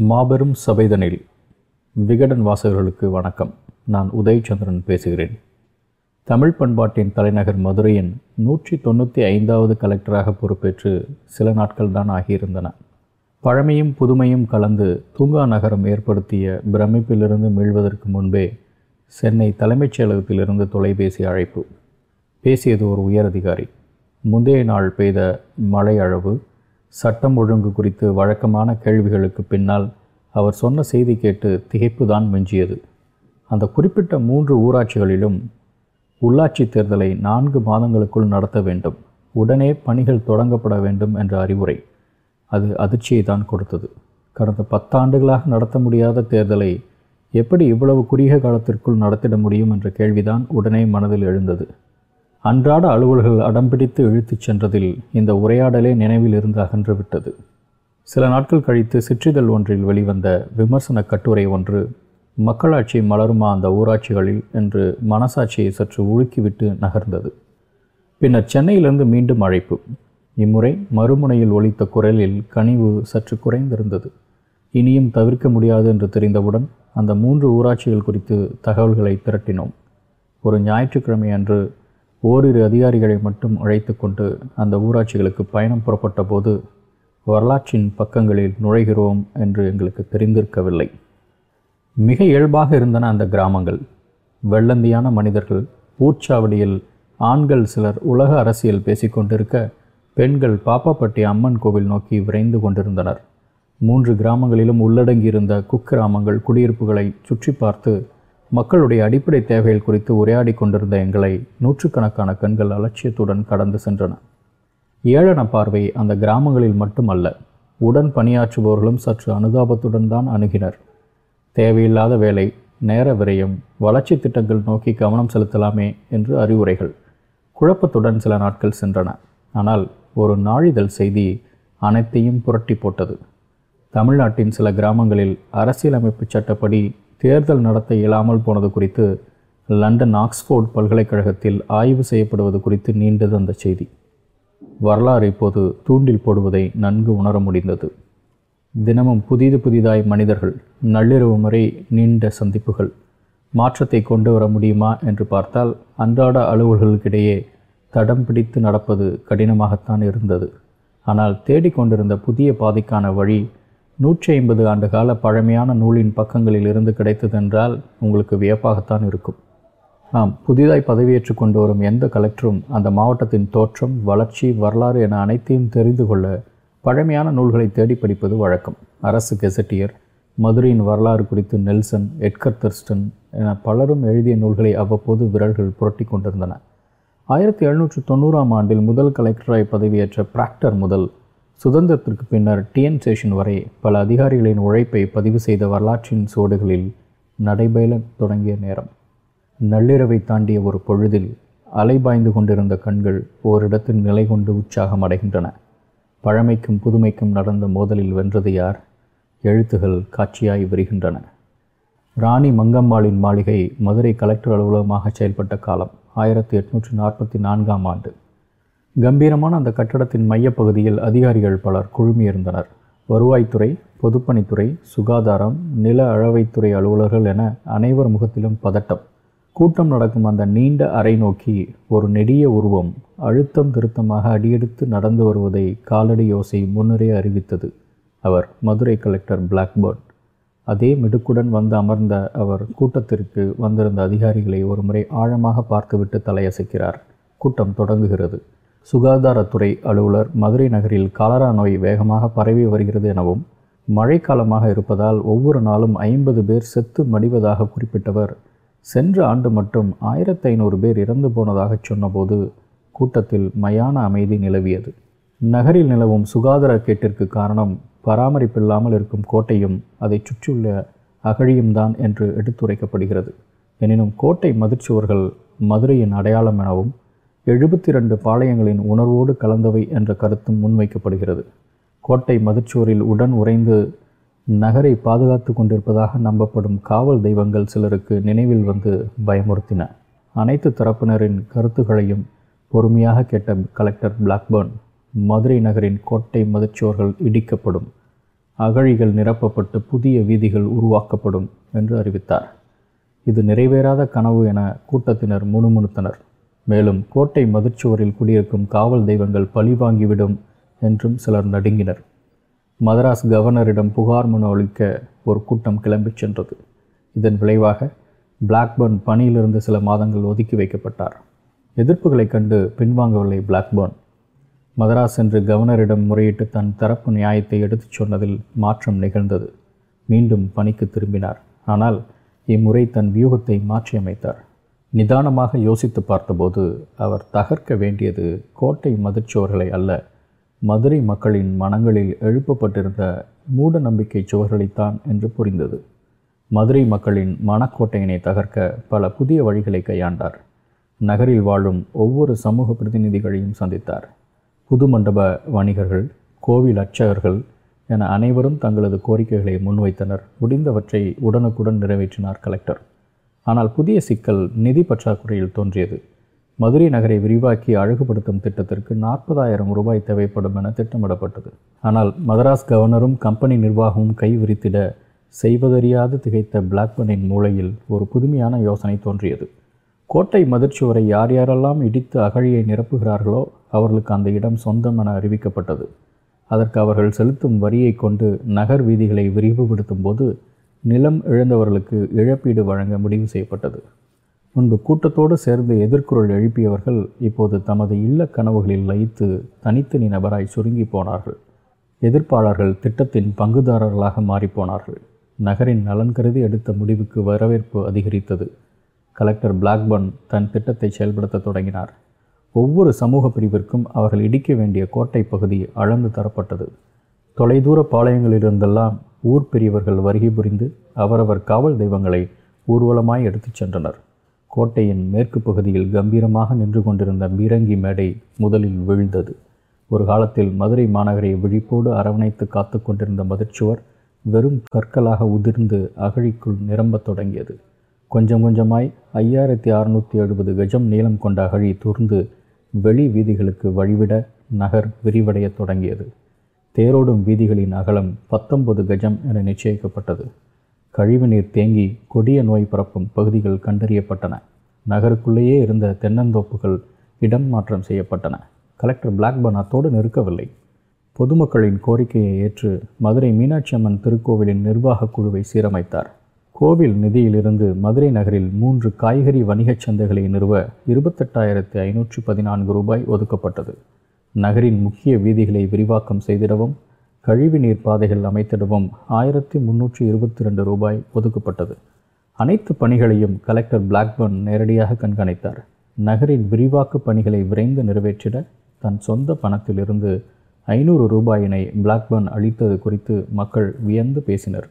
மாபெரும் சபைதனில் விகடன் வாசகர்களுக்கு வணக்கம். நான் உதயச்சந்திரன் பேசுகிறேன். தமிழ் பண்பாட்டின் தலைநகர் மதுரையின் நூற்றி தொண்ணூற்றி ஐந்தாவது கலெக்டராக பொறுப்பேற்று சில நாட்கள் தான் ஆகியிருந்தன. பழமையும் புதுமையும் கலந்து தூங்கா நகரம் ஏற்படுத்திய பிரமிப்பிலிருந்து மீள்வதற்கு முன்பே சென்னை தலைமைச் செயலகத்திலிருந்து தொலைபேசி அழைப்பு. பேசியது ஒரு உயரதிகாரி. முந்தைய நாள் பெய்த மழை அளவு சட்டம் ஒழுங்கு குறித்து வழக்கமான கேள்விகளுக்கு பின்னால் அவர் சொன்ன செய்தி கேட்டு திகைப்புதான் மிஞ்சியது. அந்த குறிப்பிட்ட மூன்று ஊராட்சிகளிலும் உள்ளாட்சி தேர்தலை நான்கு மாதங்களுக்குள் நடத்த வேண்டும். உடனே பணிகள் தொடங்கப்பட வேண்டும் என்ற அறிவுரை. அது அதிர்ச்சியை தான் கொடுத்தது. கடந்த பத்தாண்டுகளாக நடத்த முடியாத தேர்தலை எப்படி இவ்வளவு குறுகிய காலத்திற்குள் நடத்திட முடியும் என்ற கேள்விதான் உடனே மனதில் எழுந்தது. அன்றாட அலுவல்கள் அடம்பிடித்து இழுத்துச் சென்றதில் இந்த உரையாடலே நினைவில் இருந்து அகன்றுவிட்டது சில நாட்கள் கழித்து சிற்றிதழ் ஒன்றில் வெளிவந்த விமர்சன கட்டுரை ஒன்று மக்களாட்சி மலருமா அந்த ஊராட்சிகளில்? என்று மனசாட்சியை சற்று உலுக்கிவிட்டு நகர்ந்தது. பின்னர் சென்னையிலிருந்து மீண்டும் அழைப்பு. இம்முறை மறுமுனையில் ஒலித்த குரலில் கனிவு சற்று குறைந்திருந்தது. இனியும் தவிர்க்க முடியாது என்று தெரிந்தவுடன் அந்த மூன்று ஊராட்சிகள் குறித்து தகவல்களை திரட்டினோம். ஒரு ஞாயிற்றுக்கிழமை அன்று ஓரிரு அதிகாரிகளை மட்டும் அழைத்து கொண்டு அந்த ஊராட்சிகளுக்கு பயணம் புறப்பட்ட போது வரலாற்றின் பக்கங்களில் நுழைகிறோம் என்று எங்களுக்கு தெரிந்திருக்கவில்லை. மிக இயல்பாக இருந்தன அந்த கிராமங்கள். வெள்ளந்தியான மனிதர்கள் பூச்சாவடியில் ஆண்கள் சிலர் உலக அரசியல் பேசிக்கொண்டிருக்க பெண்கள் பாப்பாப்பட்டி அம்மன் கோவில் நோக்கி விரைந்து கொண்டிருந்தனர். மூன்று கிராமங்களிலும் உள்ளடங்கியிருந்த குக்கிராமங்கள் குடியிருப்புகளை சுற்றி பார்த்து மக்களுடைய அடிப்படை தேவைகள் குறித்து உரையாடி கொண்டிருந்த எங்களை நூற்றுக்கணக்கான கண்கள் அலட்சியத்துடன் கடந்து சென்றன. ஏழன பார்வை அந்த கிராமங்களில் மட்டுமல்ல உடன் பணியாற்றுபவர்களும் சற்று அனுதாபத்துடன் தான் அணுகினர். தேவையில்லாத வேலை நேர விரயம் வளர்ச்சி திட்டங்கள் நோக்கி கவனம் செலுத்தலாமே என்று அறிவுரைகள் குழப்பத்துடன் சில நாட்கள் சென்றன. ஆனால் ஒரு நாளிதழ் செய்தி அனைத்தையும் புரட்டி போட்டது. தமிழ்நாட்டின் சில கிராமங்களில் அரசியலமைப்பு சட்டப்படி தேர்தல் நடத்த இயலாமல் போனது குறித்து லண்டன் ஆக்ஸ்போர்ட் பல்கலைக்கழகத்தில் ஆய்வு செய்யப்படுவது குறித்து நீண்டது அந்த செய்தி. வரலாறு இப்போது தூண்டில் போடுவதை நன்கு உணர முடிந்தது. தினமும் புதிது புதிதாய் மனிதர்கள் நள்ளிரவு முறை நீண்ட சந்திப்புகள் மாற்றத்தை கொண்டு வர முடியுமா என்று பார்த்தால் அன்றாட அலுவல்களுக்கிடையே தடம் பிடித்து நடப்பது கடினமாகத்தான் இருந்தது. ஆனால் தேடிக்கொண்டிருந்த புதிய பாதைக்கான வழி நூற்றி ஐம்பது ஆண்டு கால பழமையான நூலின் பக்கங்களில் இருந்து கிடைத்ததென்றால் உங்களுக்கு வியப்பாகத்தான் இருக்கும். ஆம் புதிதாய் பதவியேற்று கொண்டு வரும் எந்த கலெக்டரும் அந்த மாவட்டத்தின் தோற்றம் வளர்ச்சி வரலாறு என அனைத்தையும் தெரிந்து கொள்ள பழமையான நூல்களை தேடி படிப்பது வழக்கம். அரசு கெசட்டியர் மதுரையின் வரலாறு குறித்து நெல்சன் எட்கர் தர்ஸ்டன் என பலரும் எழுதிய நூல்களை அவ்வப்போது விரல்கள் புரட்டி கொண்டிருந்தன. ஆயிரத்தி எழுநூற்று தொண்ணூறாம் ஆண்டில் முதல் கலெக்டராய் பதவியேற்ற பிராக்டர் முதல் சுதந்திரத்திற்கு பின்னர் டிஎன் சேஷன் வரை பல அதிகாரிகளின் உழைப்பை பதிவு செய்த வரலாற்றின் சோடுகளில் நடைபெற தொடங்கிய நேரம். நள்ளிரவை தாண்டிய ஒரு பொழுதில் அலைபாய்ந்து கொண்டிருந்த கண்கள் ஓரிடத்தில் நிலை கொண்டு உற்சாகம் அடைகின்றன. பழமைக்கும் புதுமைக்கும் நடந்த மோதலில் வென்றது யார்? எழுத்துகள் காட்சியாய் விரிகின்றன. ராணி மங்கம்மாளின் மாளிகை மதுரை கலெக்டர் அலுவலகமாக செயல்பட்ட காலம் ஆயிரத்தி எட்நூற்றி நாற்பத்தி நான்காம் ஆண்டு. கம்பீரமான அந்த கட்டடத்தின் மையப்பகுதியில் அதிகாரிகள் பலர் குழுமியிருந்தனர். வருவாய்த்துறை பொதுப்பணித்துறை சுகாதாரம் நில அளவைத்துறை அலுவலர்கள் என அனைவர் முகத்திலும் பதட்டம். கூட்டம் நடக்கும் அந்த நீண்ட அறை நோக்கி ஒரு நெடிய உருவம் அழுத்தம் திருத்தமாக அடியெடுத்து நடந்து வருவதை காலடி யோசை முன்னரே அறிவித்தது. அவர் மதுரை கலெக்டர் பிளாக்பேர்ட் அதே மிடுக்குடன் வந்து அமர்ந்த அவர் கூட்டத்திற்கு வந்திருந்த அதிகாரிகளை ஒருமுறை ஆழமாக பார்த்துவிட்டு தலையசைக்கிறார். கூட்டம் தொடங்குகிறது. சுகாதாரத்துறை அலுவலர் மதுரை நகரில் காலரா நோய் வேகமாக பரவி வருகிறது எனவும் மழைக்காலமாக இருப்பதால் ஒவ்வொரு நாளும் ஐம்பது பேர் செத்து மடிவதாக குறிப்பிட்டவர். சென்ற ஆண்டு மட்டும் ஆயிரத்தி ஐநூறு பேர் இறந்து போனதாக சொன்னபோது கூட்டத்தில் மயான அமைதி நிலவியது. நகரில் நிலவும் சுகாதார கேட்டிற்கு காரணம் பராமரிப்பில்லாமல் இருக்கும் கோட்டையும் அதை சுற்றியுள்ள அகழியும் தான் என்று எடுத்துரைக்கப்படுகிறது. எனினும் கோட்டை மதிர்ச்சுவர்கள் மதுரையின் அடையாளம் எனவும் எழுபத்தி ரெண்டு பாளையங்களின் உணர்வோடு கலந்தவை என்ற கருத்தும் முன்வைக்கப்படுகிறது. கோட்டை மதிர்ச்சுவரில் உடன் உறைந்து நகரை பாதுகாத்து கொண்டிருப்பதாக நம்பப்படும் காவல் தெய்வங்கள் சிலருக்கு நினைவில் வந்து பயமுறுத்தின. அனைத்து தரப்பினரின் கருத்துகளையும் பொறுமையாக கேட்ட கலெக்டர் பிளாக்பர்ன் மதுரை நகரின் கோட்டை மதிர்ச்சுவர்கள் இடிக்கப்படும் அகழிகள் நிரப்பப்பட்டு புதிய வீதிகள் உருவாக்கப்படும் என்று அறிவித்தார். இது நிறைவேறாத கனவு என கூட்டத்தினர் முணுமுணுத்தனர். மேலும் கோட்டை மதுச்சுவரில் குடியிருக்கும் காவல் தெய்வங்கள் பழிவாங்கிவிடும் என்றும் சிலர் நடுங்கினர். மதராஸ் கவர்னரிடம் புகார் மனு அளிக்க ஒரு கூட்டம் கிளம்பிச் சென்றது. இதன் விளைவாக பிளாக்பர்ன் பணியிலிருந்து சில மாதங்கள் ஒதுக்கி வைக்கப்பட்டார். எதிர்ப்புகளைக் கண்டு பின்வாங்கவில்லை பிளாக்பர்ன். மதராஸ் சென்று கவர்னரிடம் முறையிட்டு தன் தரப்பு நியாயத்தை எடுத்துச் சொன்னதில் மாற்றம் நிகழ்ந்தது. மீண்டும் பணிக்கு திரும்பினார். ஆனால் இம்முறை தன் வியூகத்தை மாற்றியமைத்தார். நிதானமாக யோசித்து பார்த்தபோது அவர் தகர்க்க வேண்டியது கோட்டை மதிர்ச்சுவர்களை அல்ல. மதுரை மக்களின் மனங்களில் எழுப்பப்பட்டிருந்த மூட நம்பிக்கை சுவர்களைத்தான் என்று புரிந்தது. மதுரை மக்களின் மனக்கோட்டையினை தகர்க்க பல புதிய வழிகளை கையாண்டார். நகரில் வாழும் ஒவ்வொரு சமூக பிரதிநிதிகளையும் சந்தித்தார். புது மண்டப வணிகர்கள் கோவில் அர்ச்சகர்கள் என அனைவரும் தங்களது கோரிக்கைகளை முன்வைத்தனர். முடிந்தவற்றை உடனுக்குடன் நிறைவேற்றினார் கலெக்டர். ஆனால் புதிய சிக்கல் நிதி பற்றாக்குறையில் தோன்றியது. மதுரை நகரை விரிவாக்கி அழகுபடுத்தும் திட்டத்திற்கு நாற்பதாயிரம் ரூபாய் தேவைப்படும் என திட்டமிடப்பட்டது. ஆனால் மதராஸ் கவர்னரும் கம்பெனி நிர்வாகமும் கை விரித்திட செய்வதறியாது திகைத்த பிளாக்பனின் மூளையில் ஒரு புதுமையான யோசனை தோன்றியது. கோட்டை மதிர்ச்சுவரை யார் யாரெல்லாம் இடித்து அகழியை நிரப்புகிறார்களோ அவர்களுக்கு அந்த இடம் சொந்தம் என அறிவிக்கப்பட்டது. அதற்கு அவர்கள் செலுத்தும் வரியை கொண்டு நகர் வீதிகளை விரிவுபடுத்தும் போது நிலம் இழந்தவர்களுக்கு இழப்பீடு வழங்க முடிவு செய்யப்பட்டது. முன்பு கூட்டத்தோடு சேர்ந்து எதிர்குரல் எழுப்பியவர்கள் இப்போது தமது இல்ல கனவுகளில் லயித்து தனித்தனி நபராய் சுருங்கி போனார்கள். எதிர்ப்பாளர்கள் திட்டத்தின் பங்குதாரர்களாக மாறிப்போனார்கள் நகரின் நலன் கருதி எடுத்த முடிவுக்கு வரவேற்பு அதிகரித்தது. கலெக்டர் பிளாக்பர்ன் தன் திட்டத்தை செயல்படுத்த தொடங்கினார். ஒவ்வொரு சமூக பிரிவிற்கும் அவர்கள் இடிக்க வேண்டிய கோட்டை பகுதி அளந்து தரப்பட்டது. தொலைதூர பாளையங்களிலிருந்தெல்லாம் ஊர் பெரியவர்கள் வருகை புரிந்து அவரவர் காவல் தெய்வங்களை ஊர்வலமாய் எடுத்துச் சென்றனர். கோட்டையின் மேற்கு பகுதியில் கம்பீரமாக நின்று கொண்டிருந்த பீரங்கி மேடை முதலில் விழுந்தது. ஒரு காலத்தில் மதுரை மாநகரை விழிப்போடு அரவணைத்து காத்து கொண்டிருந்த மதிர்ச்சுவர் வெறும் கற்களாக உதிர்ந்து அகழிக்குள் நிரம்பத் தொடங்கியது. கொஞ்சம் கொஞ்சமாய் ஐயாயிரத்தி அறுநூற்றி எழுபது கஜம் நீளம் கொண்ட அகழி தூர்ந்து வெளி வீதிகளுக்கு வழிவிட நகர் விரிவடையத் தொடங்கியது. தேரோடும் வீதிகளின் அகலம் பத்தொன்பது கஜம் என நிச்சயிக்கப்பட்டது. கழிவுநீர் தேங்கி கொடிய நோய் பரப்பும் பகுதிகள் கண்டறியப்பட்டன. நகருக்குள்ளேயே இருந்த தென்னந்தோப்புகள் இடம் மாற்றம் செய்யப்பட்டன. கலெக்டர் பிளாக்பர்ன் அத்தோடு நிற்கவில்லை பொதுமக்களின் கோரிக்கையை ஏற்று மதுரை மீனாட்சி அம்மன் திருக்கோவிலின் நிர்வாகக் குழுவை சீரமைத்தார். கோவில் நிதியிலிருந்து மதுரை நகரில் மூன்று காய்கறி வணிகச் சந்தைகளை நிறுவ இருபத்தெட்டாயிரத்து ஐநூற்று பதினான்கு ரூபாய் ஒதுக்கப்பட்டது. நகரின் முக்கிய வீதிகளை விரிவாக்கம் செய்திடவும் கழிவுநீர் பாதைகள் அமைத்திடவும் ஆயிரத்தி முன்னூற்றி இருபத்தி ரெண்டு ரூபாய் ஒதுக்கப்பட்டது. அனைத்து பணிகளையும் கலெக்டர் பிளாக்பர்ன் நேரடியாக கண்காணித்தார். நகரின் விரிவாக்க பணிகளை விரைந்து நிறைவேற்றிட தன் சொந்த பணத்திலிருந்து ஐநூறு ரூபாயினை பிளாக்பர்ன் அளித்தது குறித்து மக்கள் வியந்து பேசினர்.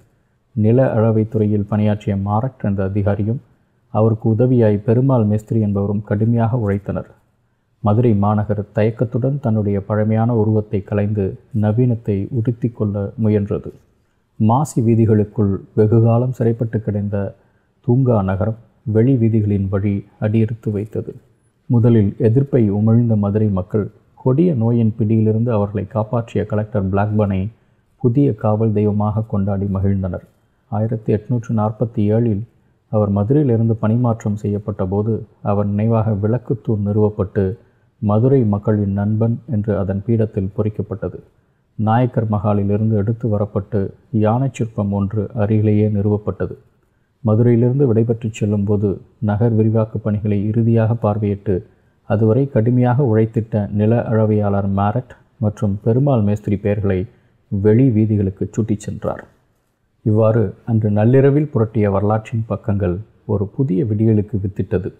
நில அளவைத் துறையில் பணியாற்றிய மாரட் என்ற அதிகாரியும் அவருக்கு உதவியாய் பெருமாள் மேஸ்திரி என்பவரும் கடுமையாக உழைத்தனர். மதுரை மாநகர் தயக்கத்துடன் தன்னுடைய பழமையான உருவத்தை கலைந்து நவீனத்தை உறுத்தி கொள்ள முயன்றது. மாசி வீதிகளுக்குள் வெகுகாலம் சிறைப்பட்டு கிடந்த தூங்கா நகரம் வெளி வீதிகளின் வழி அடியெடுத்து வைத்தது. முதலில் எதிர்ப்பை உமிழ்ந்த மதுரை மக்கள் கொடிய நோயின் பிடியிலிருந்து அவர்களை காப்பாற்றிய கலெக்டர் பிளாக்பனை புதிய காவல் தெய்வமாக கொண்டாடி மகிழ்ந்தனர். ஆயிரத்தி எட்நூற்று நாற்பத்தி ஏழில் அவர் மதுரையிலிருந்து பணிமாற்றம் செய்யப்பட்ட போது அவர் நினைவாக விளக்குத்தூண் நிறுவப்பட்டு மதுரை மக்களின் நண்பன் என்று அதன் பீடத்தில் பொறிக்கப்பட்டது. நாயக்கர் மகாலிலிருந்து எடுத்து வரப்பட்டு யானை சிற்பம் ஒன்று அருகிலேயே நிறுவப்பட்டது. மதுரையிலிருந்து விடைபெற்று செல்லும்போது நகர் விரிவாக்கப் பணிகளை இறுதியாக பார்வையிட்டு அதுவரை கடுமையாக உழைத்திட்ட நில அளவையாளர் மேரட் மற்றும் பெருமாள் மேஸ்திரி பெயர்களை வெளி வீதிகளுக்கு சுட்டிச் சென்றார். இவ்வாறு அன்று நள்ளிரவில் புரட்டிய வரலாற்றின் பக்கங்கள் ஒரு புதிய விடியலுக்கு வித்திட்டது.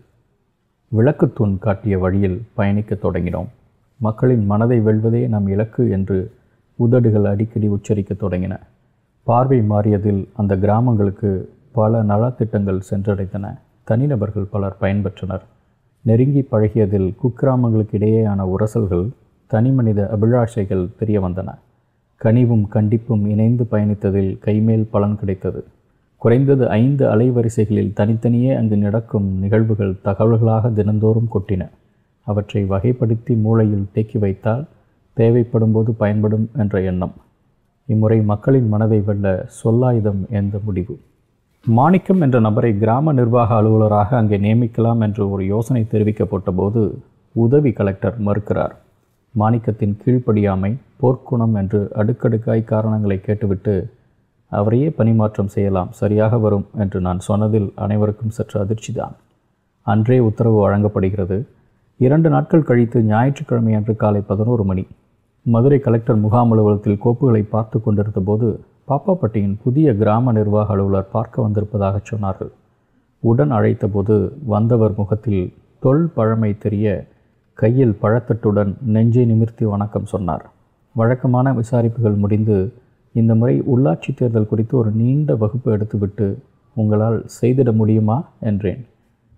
விளக்குத்தூண் காட்டிய வழியில் பயணிக்கத் தொடங்கினோம். மக்களின் மனதை வெல்வதே நம் இலக்கு என்று உதடுகள் அடிக்கடி உச்சரிக்கத் தொடங்கின. பார்வை மாறியதில் அந்த கிராமங்களுக்கு பல நலத்திட்டங்கள் சென்றடைந்தன. தனிநபர்கள் பலர் பயன்பெற்றனர். நெருங்கி பழகியதில் குக்கிராமங்களுக்கு இடையேயான உரசல்கள் தனிமனித அபிலாஷைகள் தெரிய வந்தன. கனிவும் கண்டிப்பும் இணைந்து பயணித்ததில் கைமேல் பலன் கிடைத்தது. குறைந்தது ஐந்து அலைவரிசைகளில் தனித்தனியே அங்கு நடக்கும் நிகழ்வுகள் தகவல்களாக தினந்தோறும் கொட்டின. அவற்றை வகைப்படுத்தி மூளையில் தேக்கி வைத்தால் தேவைப்படும் போது பயன்படும் என்ற எண்ணம். இம்முறை மக்களின் மனதை வெல்ல சொல்லாயுதம் என்ற முடிவு. மாணிக்கம் என்ற நபரை கிராம நிர்வாக அலுவலராக அங்கே நியமிக்கலாம் என்று ஒரு யோசனை தெரிவிக்கப்பட்ட போது உதவி கலெக்டர் மறுக்கிறார். மாணிக்கத்தின் கீழ்ப்படியாமை போர்க்குணம் என்று அடுக்கடுக்காய் காரணங்களை கேட்டுவிட்டு அவரையே பணிமாற்றம் செய்யலாம் சரியாக வரும் என்று நான் சொன்னதில் அனைவருக்கும் சற்று அதிர்ச்சிதான். அன்றே உத்தரவு வழங்கப்படுகிறது. இரண்டு நாட்கள் கழித்து ஞாயிற்றுக்கிழமை அன்று காலை பதினோரு மணி. மதுரை கலெக்டர் முகாம் அலுவலகத்தில் கோப்புகளை பார்த்து கொண்டிருந்த போது பாப்பாப்பட்டியின் புதிய கிராம நிர்வாக அலுவலர் பார்க்க வந்திருப்பதாக சொன்னார்கள். உடன் அழைத்தபோது வந்தவர் முகத்தில் தொல் பழமை தெரிய கையில் பழத்தட்டுடன் நெஞ்சை நிமிர்த்தி வணக்கம் சொன்னார். வழக்கமான விசாரிப்புகள் முடிந்து இந்த முறை உள்ளாட்சி தேர்தல் குறித்து ஒரு நீண்ட வகுப்பு எடுத்துவிட்டு உங்களால் செய்திட முடியுமா என்றேன்.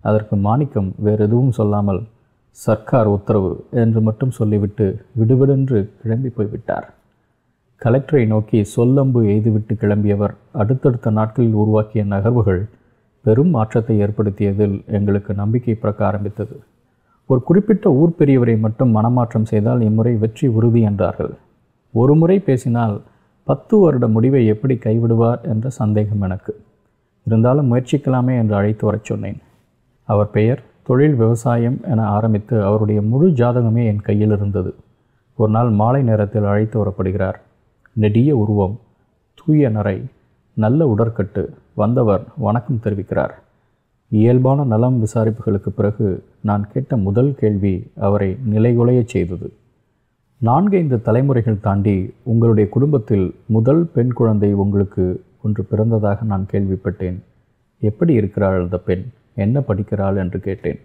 அதற்கு மாணிக்கம் வேறு எதுவும் சொல்லாமல் சர்க்கார் உத்தரவு என்று மட்டும் சொல்லிவிட்டு விடுவிடென்று கிளம்பி போய்விட்டார். கலெக்டரை நோக்கி சொல்லம்பு எய்துவிட்டு கிளம்பியவர் அடுத்தடுத்த நாட்களில் உருவாக்கிய நகர்வுகள் பெரும் மாற்றத்தை ஏற்படுத்தியதில் எங்களுக்கு நம்பிக்கை பிறக்க ஆரம்பித்தது. ஒரு குறிப்பிட்ட ஊர் பெரியவரை மட்டும் மனமாற்றம் செய்தால் இம்முறை வெற்றி உறுதி என்றார்கள். ஒரு முறை பேசினால் பத்து வருட முடிவை எப்படி கைவிடுவார் என்ற சந்தேகம் எனக்கு. இருந்தாலும் முயற்சிக்கலாமே என்று அழைத்து வரச் சொன்னேன். அவர் பெயர் தொழில் விவசாயம் என ஆரம்பித்து அவருடைய முழு ஜாதகமே என் கையில் இருந்தது. ஒரு நாள் மாலை நேரத்தில் அழைத்து வரப்படுகிறார். நெடிய உருவம் தூய நரை நல்ல உடற்கட்டு வந்தவர் வணக்கம் தெரிவிக்கிறார். இயல்பான நலம் விசாரிப்புகளுக்கு பிறகு நான் கேட்ட முதல் கேள்வி அவரை நிலைகுலையச் செய்தது. நான்கைந்து தலைமுறைகள் தாண்டி உங்களுடைய குடும்பத்தில் முதல் பெண் குழந்தை உங்களுக்கு ஒன்று பிறந்ததாக நான் கேள்விப்பட்டேன். எப்படி இருக்கிறாள் அந்த பெண்? என்ன படிக்கிறாள் என்று கேட்டேன்.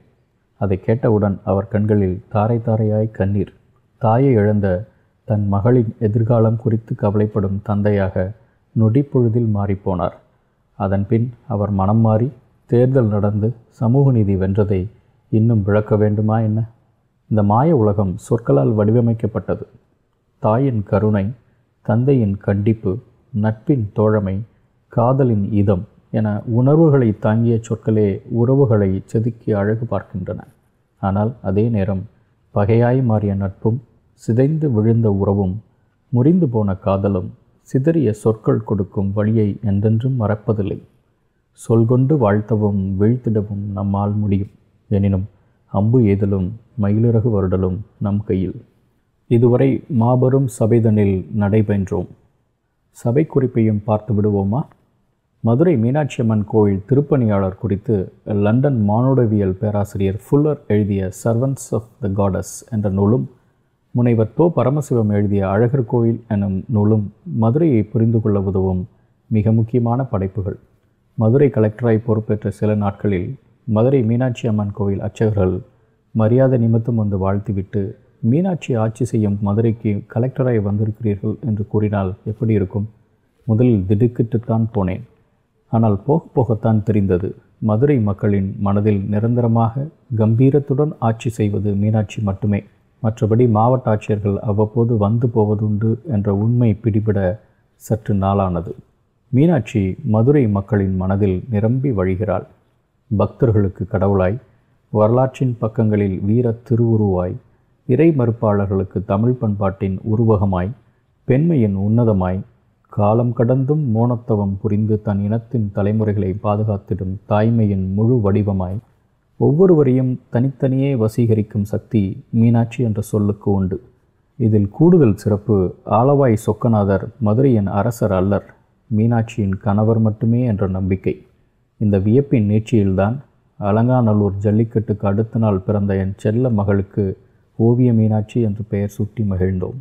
அதை கேட்டவுடன் அவர் கண்களில் தாரை தாரையாய் கண்ணீர். தாயை இழந்த தன் மகளின் எதிர்காலம் குறித்து கவலைப்படும் தந்தையாக நொடிப்பொழுதில் மாறிப்போனார். அதன்பின் அவர் மனம் மாறி தேர்தல் நடந்து சமூக நீதி வென்றதை இன்னும் விளக்க வேண்டுமா என்ன? இந்த மாய உலகம் சொற்களால் வடிவமைக்கப்பட்டது. தாயின் கருணை தந்தையின் கண்டிப்பு நட்பின் தோழமை காதலின் இதம் என உணர்வுகளை தாங்கிய சொற்களே உறவுகளை செதுக்கி அழகு பார்க்கின்றன. ஆனால் அதே நேரம் பகையாய் மாறிய நட்பும் சிதைந்து விழுந்த உறவும் முறிந்து போன காதலும் சிதறிய சொற்கள் கொடுக்கும் வழியை என்றென்றும் மறப்பதில்லை. சொல்கொண்டு வாழ்த்தவும் வீழ்த்திடவும் நம்மால் முடியும். எனினும் அம்பு ஏதலும் மயிலிறகு வருடலும் நம் கையில். இதுவரை மாபெரும் சபைதனில் நடைபெற்றோம் சபை குறிப்பையும் பார்த்து விடுவோமா? மதுரை மீனாட்சி அம்மன் கோயில் திருப்பணியாளர் குறித்து லண்டன் மானுடவியல் பேராசிரியர் ஃபுல்லர் எழுதிய சர்வன்ஸ் ஆஃப் த காடஸ் என்ற நூலும் முனைவர் தோ பரமசிவம் எழுதிய அழகர் கோயில் எனும் நூலும் மதுரையை புரிந்து கொள்ள உதவும் மிக முக்கியமான படைப்புகள். மதுரை கலெக்டராய் பொறுப்பேற்ற சில நாட்களில் மதுரை மீனாட்சி அம்மன் கோவில் அர்ச்சகர்கள் மரியாதை நிமித்தம் வந்து வாழ்த்திவிட்டு மீனாட்சி ஆட்சி செய்யும் மதுரைக்கு கலெக்டராய் வந்திருக்கிறீர்கள் என்று கூறினால் எப்படி இருக்கும்? முதலில் திடுக்கிட்டுத்தான் போனேன். ஆனால் போக போகத்தான் தெரிந்தது மதுரை மக்களின் மனதில் நிரந்தரமாக கம்பீரத்துடன் ஆட்சி செய்வது மீனாட்சி மட்டுமே. மற்றபடி மாவட்ட ஆட்சியர்கள் அவ்வப்போது வந்து போவதுண்டு என்ற உண்மை பிடிபட சற்று நாளானது. மீனாட்சி மதுரை மக்களின் மனதில் நிரம்பி வழிகிறாள். பக்தர்களுக்கு கடவுளாய் வரலாற்றின் பக்கங்களில் வீர திருவுருவாய் இறை மறுப்பாளர்களுக்கு தமிழ் பண்பாட்டின் உருவகமாய் பெண்மையின் உன்னதமாய் காலம் கடந்தும் மோனத்தவம் புரிந்து தன் இனத்தின் தலைமுறைகளை பாதுகாத்திடும் தாய்மையின் முழு வடிவமாய் ஒவ்வொருவரையும் தனித்தனியே வசீகரிக்கும் சக்தி மீனாட்சி என்ற சொல்லுக்கு உண்டு. இதில் கூடுதல் சிறப்பு ஆலவாய் சொக்கநாதர் மதுரையின் அரசர் அல்லர் மீனாட்சியின் கணவர் மட்டுமே என்ற நம்பிக்கை. இந்த வியப்பின் நீட்சியில்தான் அலங்காநல்லூர் ஜல்லிக்கட்டுக்கு அடுத்த நாள் பிறந்த என் செல்ல மகளுக்கு ஓவிய மீனாட்சி என்று பெயர் சூட்டி மகிழ்ந்தோம்.